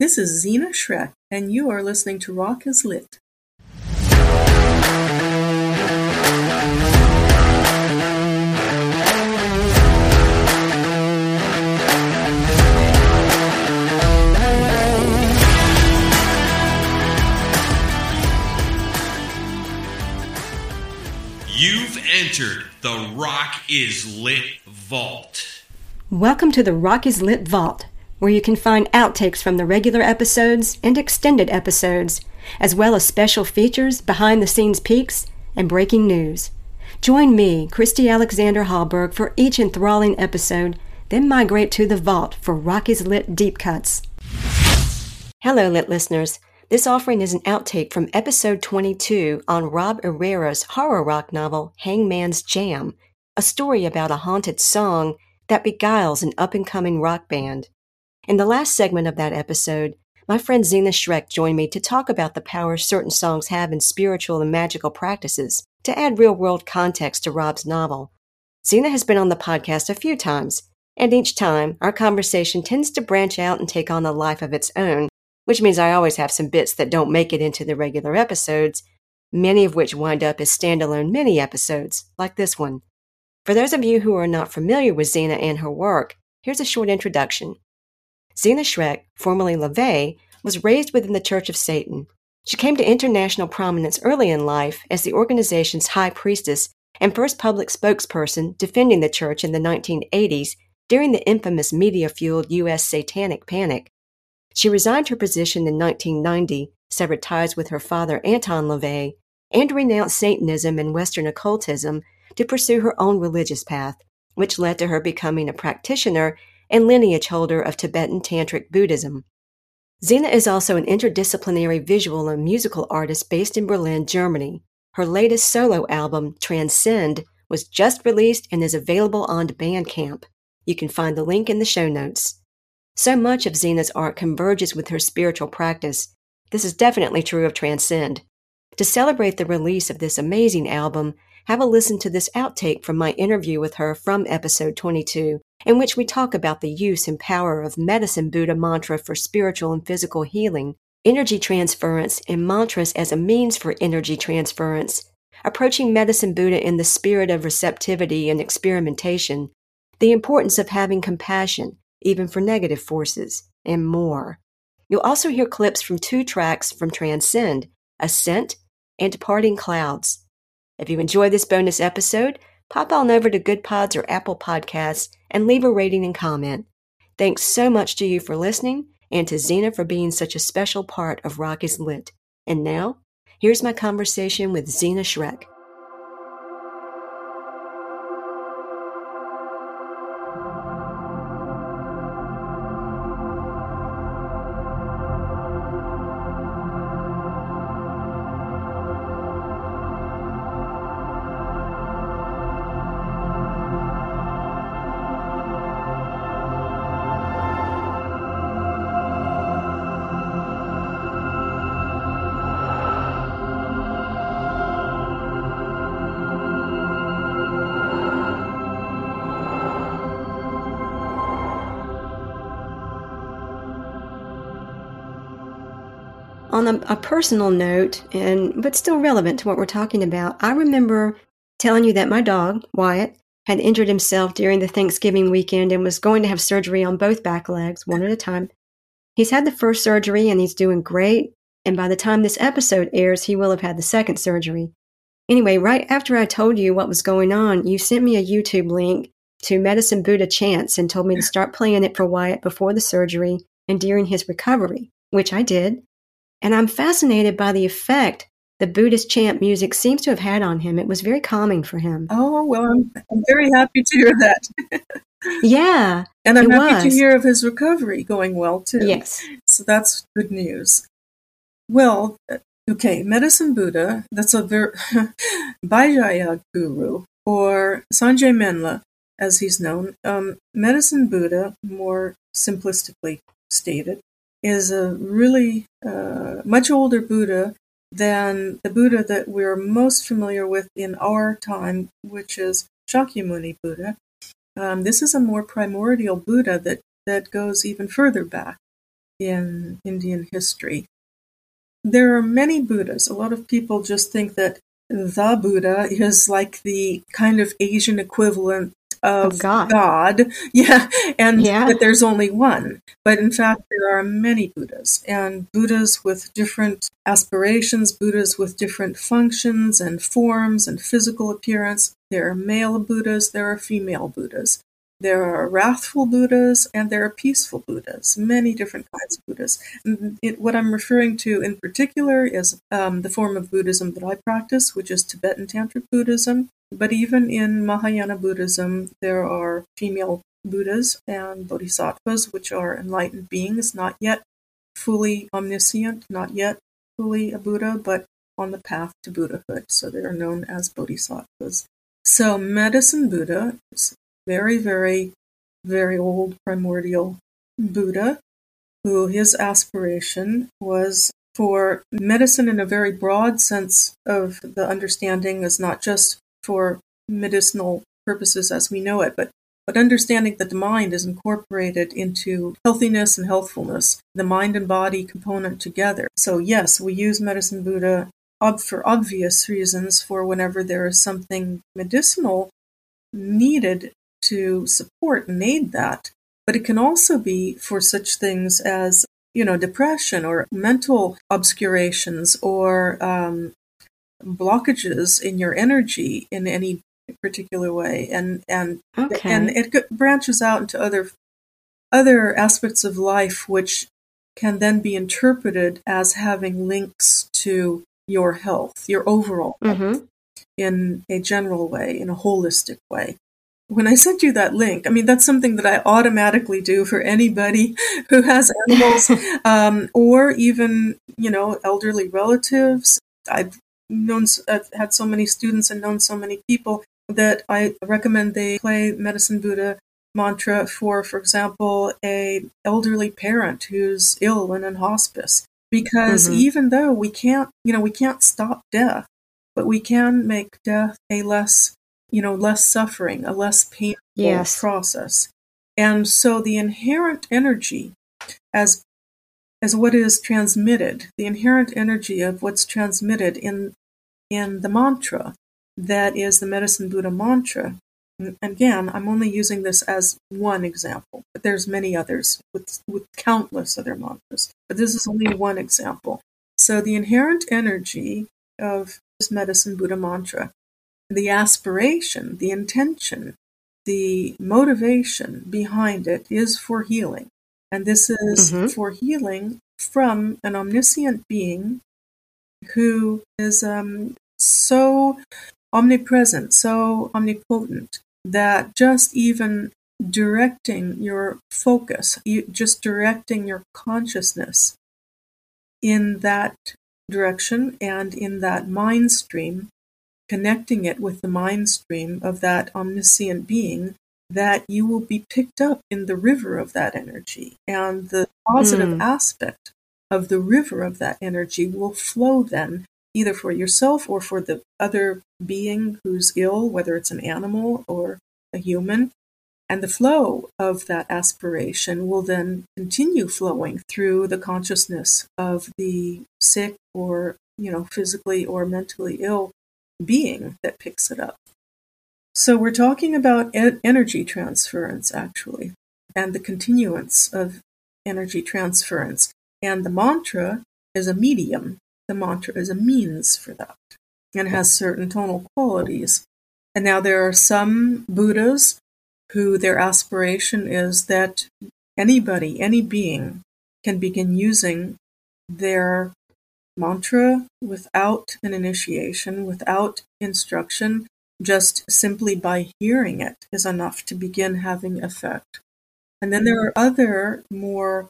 This is Zeena Schreck, and you are listening to Rock is Lit. You've entered the Rock is Lit Vault. Welcome to the Rock is Lit Vault, where you can find outtakes from the regular episodes and extended episodes, as well as special features, behind the scenes peaks, and breaking news. Join me, Christy Alexander Hallberg, for each enthralling episode, then migrate to the vault for Rock is Lit Deep Cuts. Hello, Lit listeners. This offering is an outtake from episode 22 on Rob Errera's horror rock novel Hangman's Jam, a story about a haunted song that beguiles an up and coming rock band. In the last segment of that episode, my friend Zeena Schreck joined me to talk about the power certain songs have in spiritual and magical practices to add real world context to Rob's novel. Zeena has been on the podcast a few times, and each time our conversation tends to branch out and take on a life of its own which means I always have some bits that don't make it into the regular episodes, many of which wind up as standalone mini episodes, like this one. For those of you who are not familiar with Zeena and her work, here's a short introduction. Zeena Schreck, formerly LaVey, was raised within the Church of Satan. She came to international prominence early in life as the organization's high priestess and first public spokesperson defending the church in the 1980s during the infamous media fueled U.S. satanic panic. She resigned her position in 1990, severed ties with her father, Anton LaVey, and renounced Satanism and Western occultism to pursue her own religious path, which led to her becoming a practitioner and lineage holder of Tibetan Tantric Buddhism. Zeena is also an interdisciplinary visual and musical artist based in Berlin, Germany. Her latest solo album, Transcend, was just released and is available on Bandcamp. You can find the link in the show notes. So much of Zeena's art converges with her spiritual practice. This is definitely true of Transcend. To celebrate the release of this amazing album, have a listen to this outtake from my interview with her from episode 22, in which we talk about the use and power of Medicine Buddha mantra for spiritual and physical healing, energy transference, and mantras as a means for energy transference, approaching Medicine Buddha in the spirit of receptivity and experimentation, the importance of having compassion, even for negative forces, and more. You'll also hear clips from two tracks from Transcend, Ascent, and Parting Clouds. If you enjoy this bonus episode, pop on over to Good Pods or Apple Podcasts and leave a rating and comment. Thanks so much to you for listening and to Zeena for being such a special part of Rock is Lit. And now, here's my conversation with Zeena Schreck. On a, a, personal note, and but still relevant to what we're talking about, I remember telling you that my dog Wyatt had injured himself during the Thanksgiving weekend and was going to have surgery on both back legs, one at a time. He's had the first surgery and he's doing great. And by the time this episode airs, he will have had the second surgery. Anyway, right after I told you what was going on, you sent me a YouTube link to Medicine Buddha Chants and told me to start playing it for Wyatt before the surgery and during his recovery, which I did. And I'm fascinated by the effect the Buddhist chant music seems to have had on him. It was very calming for him. Oh, well, I'm, I'm very happy to hear that. yeah. And I'm happy was. to hear of his recovery going well, too. Yes. So that's good news. Well, okay, Medicine Buddha, that's a very Bhaisajya guru, or Sangye Menla, as he's known. Um, Medicine Buddha, more simplistically stated, is a really uh, much older Buddha than the Buddha that we're most familiar with in our time, which is Shakyamuni Buddha. Um, this is a more primordial Buddha that, that goes even further back. in Indian history. There are many Buddhas. A lot of people just think that the Buddha is like the kind of Asian equivalent of, God. God. Yeah, and Yeah. that there's only one. But in fact, there are many Buddhas, and Buddhas with different aspirations, Buddhas with different functions and forms and physical appearance. There are male Buddhas, there are female Buddhas. There are wrathful Buddhas and there are peaceful Buddhas, many different kinds of Buddhas. It, what I'm referring to in particular is um, the form of Buddhism that I practice, which is Tibetan Tantric Buddhism. But even in Mahayana Buddhism, there are female Buddhas and Bodhisattvas, which are enlightened beings, not yet fully omniscient, not yet fully a Buddha, but on the path to Buddhahood. So they are known as Bodhisattvas. So Medicine Buddha is very, very, very old primordial Buddha who his aspiration was for medicine in a very broad sense of the understanding is not just for medicinal purposes as we know it, but but understanding that the mind is incorporated into healthiness and healthfulness, the mind and body component together. So yes, we use medicine Buddha ob- for obvious reasons for whenever there is something medicinal needed to support and aid that. But it can also be for such things as, you know, depression or mental obscurations or um, blockages in your energy in any particular way. And, and, Okay. and it branches out into other, other aspects of life which can then be interpreted as having links to your health, your overall health mm-hmm. in a general way, in a holistic way. When I sent you that link, I mean, that's something that I automatically do for anybody who has animals um, or even, you know, elderly relatives. I've known, I've had so many students and known so many people that I recommend they play Medicine Buddha mantra for, for example, a elderly parent who's ill and in hospice. Because Mhm. even though we can't, you know, we can't stop death, but we can make death a less, you know, less suffering, a less painful Yes. process. And so the inherent energy as as what is transmitted, the inherent energy of what's transmitted in in the mantra that is the medicine Buddha mantra. And Again, I'm only using this as one example, but there's many others with, with countless other mantras. But this is only one example. So the inherent energy of this medicine Buddha mantra, the aspiration, the intention, the motivation behind it is for healing. And this is Mhm. for healing from an omniscient being who is um, so omnipresent, so omnipotent that just even directing your focus, you, just directing your consciousness in that direction and in that mind stream, connecting it with the mind stream of that omniscient being, that you will be picked up in the river of that energy. And the positive Mm. aspect of the river of that energy will flow then either for yourself or for the other being who's ill, whether it's an animal or a human. And the flow of that aspiration will then continue flowing through the consciousness of the sick or, you know, physically or mentally ill being that picks it up. So we're talking about energy transference, actually, and the continuance of energy transference. And the mantra is a medium. The mantra is a means for that and has certain tonal qualities. And now there are some Buddhas who their aspiration is that anybody, any being, can begin using their mantra without an initiation, without instruction, just simply by hearing it is enough to begin having effect. And then there are other more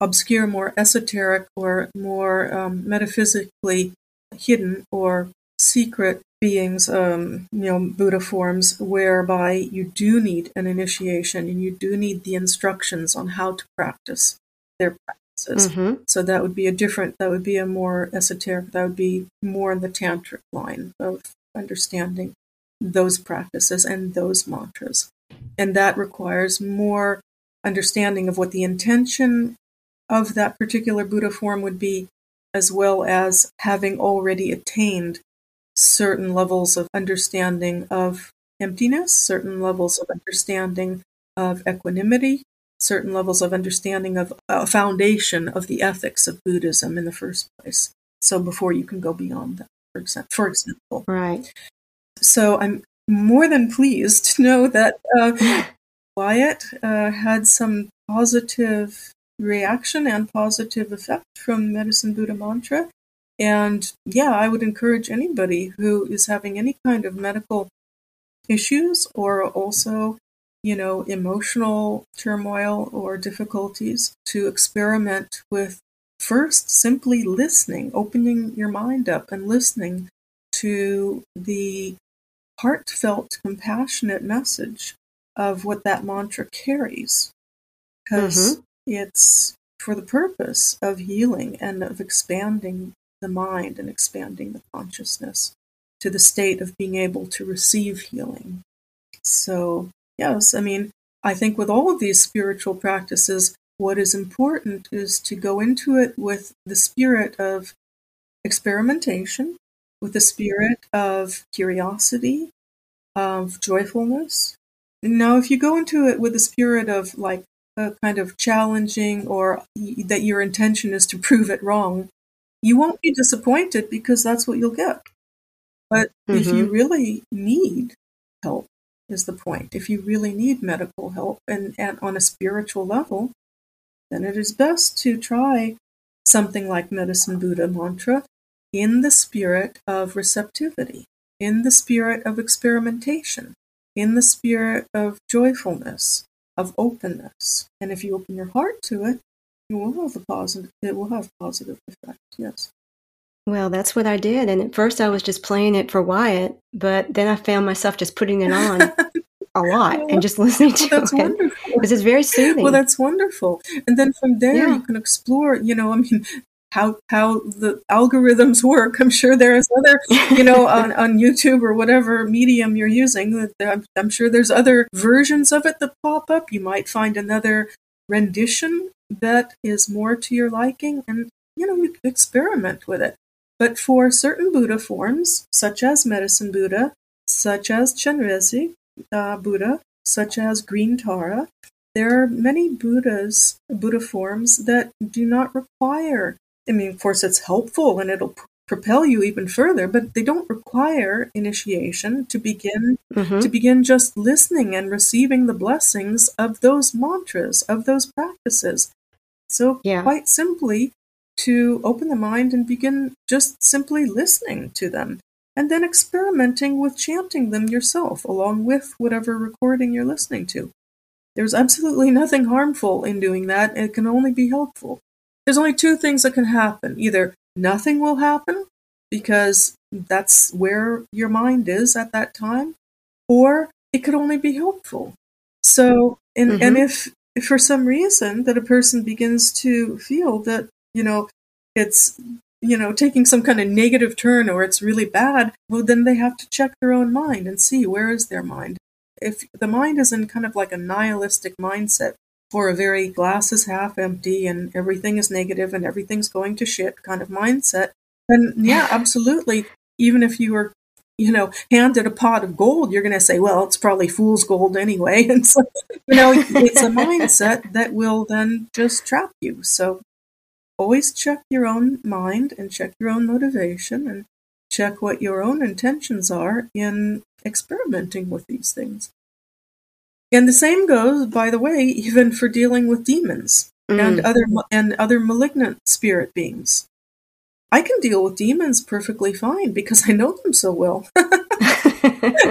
obscure, more esoteric, or more um, metaphysically hidden or secret beings, um, you know, Buddha forms, whereby you do need an initiation and you do need the instructions on how to practice their practices. Mm-hmm. So that would be a different, that would be a more esoteric, that would be more in the tantric line of understanding those practices and those mantras. And that requires more understanding of what the intention of that particular Buddha form would be as well as having already attained certain levels of understanding of emptiness, certain levels of understanding of equanimity, certain levels of understanding of a foundation of the ethics of Buddhism in the first place. So before you can go beyond that, for example. For example. Right. So I'm more than pleased to know that uh, Wyatt uh, had some positive reaction and positive effect from Medicine Buddha Mantra. And yeah, I would encourage anybody who is having any kind of medical issues or also, you know, emotional turmoil or difficulties to experiment with first simply listening, opening your mind up and listening to the heartfelt, compassionate message of what that mantra carries. Because mm-hmm. it's for the purpose of healing and of expanding the mind and expanding the consciousness to the state of being able to receive healing. So, yes, I mean, I think with all of these spiritual practices, what is important is to go into it with the spirit of experimentation, with the spirit of curiosity, of joyfulness. Now, if you go into it with the spirit of like a kind of challenging or that your intention is to prove it wrong, you won't be disappointed because that's what you'll get. But mm-hmm. if you mm-hmm. really need help, is the point. If you really need medical help and, and on a spiritual level, then it is best to try something like Medicine Buddha mantra in the spirit of receptivity in the spirit of experimentation, in the spirit of joyfulness, of openness. And if you open your heart to it, it will have a positive it will have positive effect, yes. Well, that's what I did. And at first I was just playing it for Wyatt, but then I found myself just putting it on a lot and just listening to well, that's it. wonderful. Because it's very soothing. Well, that's wonderful. And then from there yeah. you can explore, you know, I mean, how how the algorithms work. I'm sure there's other, you know, on, on YouTube or whatever medium you're using. I'm, I'm sure there's other versions of it that pop up. You might find another rendition that is more to your liking, and you know, you could experiment with it. But for certain Buddha forms, such as Medicine Buddha, such as Chenrezig uh, Buddha, such as Green Tara, there are many Buddhas, Buddha forms that do not require I mean, of course, it's helpful and it'll propel you even further, but they don't require initiation to begin mm-hmm. to begin just listening and receiving the blessings of those mantras, of those practices. So yeah. quite simply to open the mind and begin just simply listening to them and then experimenting with chanting them yourself along with whatever recording you're listening to. There's absolutely nothing harmful in doing that. It can only be helpful there's only two things that can happen. Either nothing will happen because that's where your mind is at that time, or it could only be helpful. So, and, mm-hmm. and if, if for some reason that a person begins to feel that, you know, it's, you know, taking some kind of negative turn or it's really bad, well, then they have to check their own mind and see where is their mind. If the mind is in kind of like a nihilistic mindset, for a very glass is half empty and everything is negative and everything's going to shit kind of mindset, then yeah, absolutely. Even if you were, you know, handed a pot of gold, you're going to say, well, it's probably fool's gold anyway. And so, you know, it's a mindset that will then just trap you. So always check your own mind and check your own motivation and check what your own intentions are in experimenting with these things. And the same goes, by the way, even for dealing with demons mm. and other and other malignant spirit beings. I can deal with demons perfectly fine because I know them so well.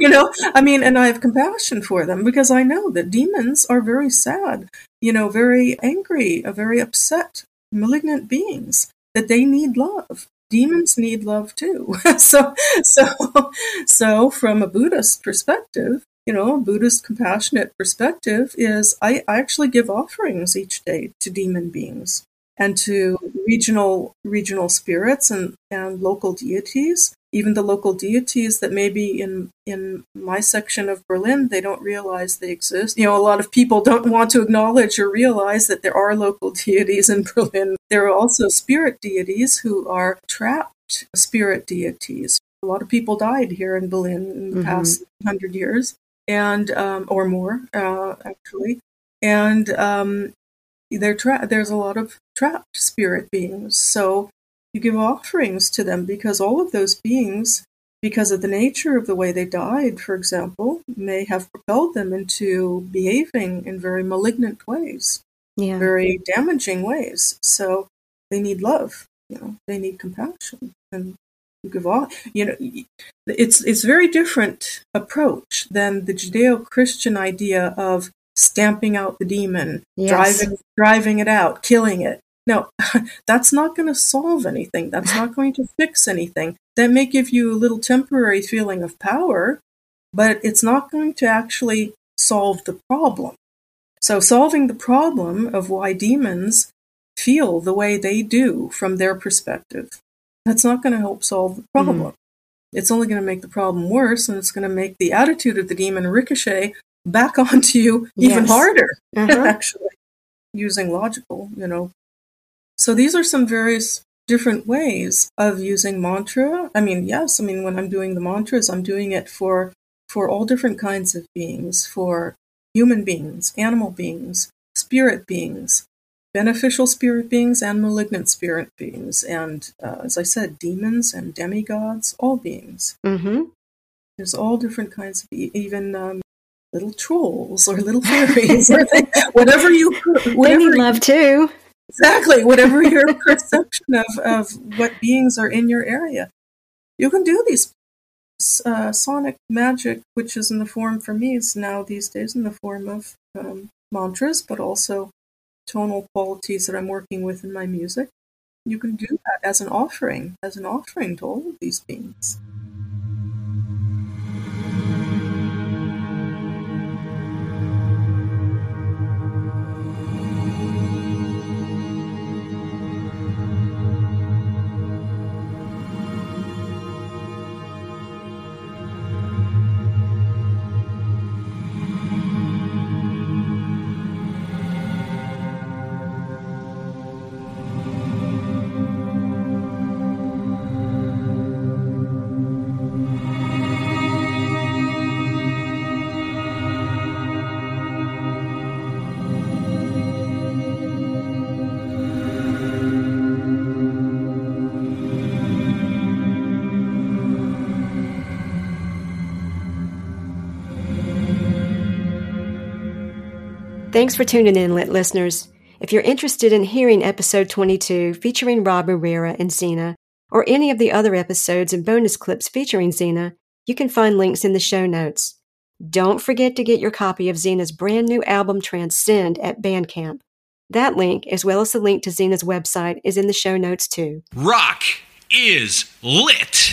you know, I mean, and I have compassion for them because I know that demons are very sad, you know, very angry, very upset, malignant beings that they need love. Demons need love too. so, so, so, from a Buddhist perspective, you know, a Buddhist compassionate perspective is I, I actually give offerings each day to demon beings. And to regional regional spirits and, and local deities. Even the local deities that maybe in in my section of Berlin they don't realize they exist. You know, a lot of people don't want to acknowledge or realize that there are local deities in Berlin. There are also spirit deities who are trapped spirit deities. A lot of people died here in Berlin in the mm-hmm. past hundred years, and um, or more uh, actually. And um, there's a lot of trapped spirit beings. So you give offerings to them because all of those beings, because of the nature of the way they died, for example, may have propelled them into behaving in very malignant ways, yeah. very damaging ways. So they need love, you know, they need compassion, and you give all, you know, it's it's very different approach than the Judeo-Christian idea of stamping out the demon, yes. driving driving it out, killing it. No, that's not going to solve anything. That's not going to fix anything. That may give you a little temporary feeling of power, but it's not going to actually solve the problem. So, solving the problem of why demons feel the way they do from their perspective, that's not going to help solve the problem. Mm-hmm. It's only going to make the problem worse, and it's going to make the attitude of the demon ricochet back onto you even yes. harder, uh-huh. actually, using logical, you know. So these are some various different ways of using mantra. I mean, yes, I mean when I'm doing the mantras, I'm doing it for for all different kinds of beings, for human beings, animal beings, spirit beings, beneficial spirit beings and malignant spirit beings, and uh, as I said, demons and demigods, all beings. Mm-hmm. There's all different kinds of even um, little trolls or little fairies or whatever you whatever love too. Exactly, whatever your perception of, of what beings are in your area, you can do these uh, sonic magic, which is in the form for me is now these days in the form of um, mantras, but also tonal qualities that I'm working with in my music. You can do that as an offering, as an offering to all of these beings. Thanks for tuning in, lit listeners. If you're interested in hearing episode 22 featuring Rob Errera and Zeena, or any of the other episodes and bonus clips featuring Zeena, you can find links in the show notes. Don't forget to get your copy of Zeena's brand new album Transcend at Bandcamp. That link, as well as the link to Zeena's website, is in the show notes too. Rock is lit.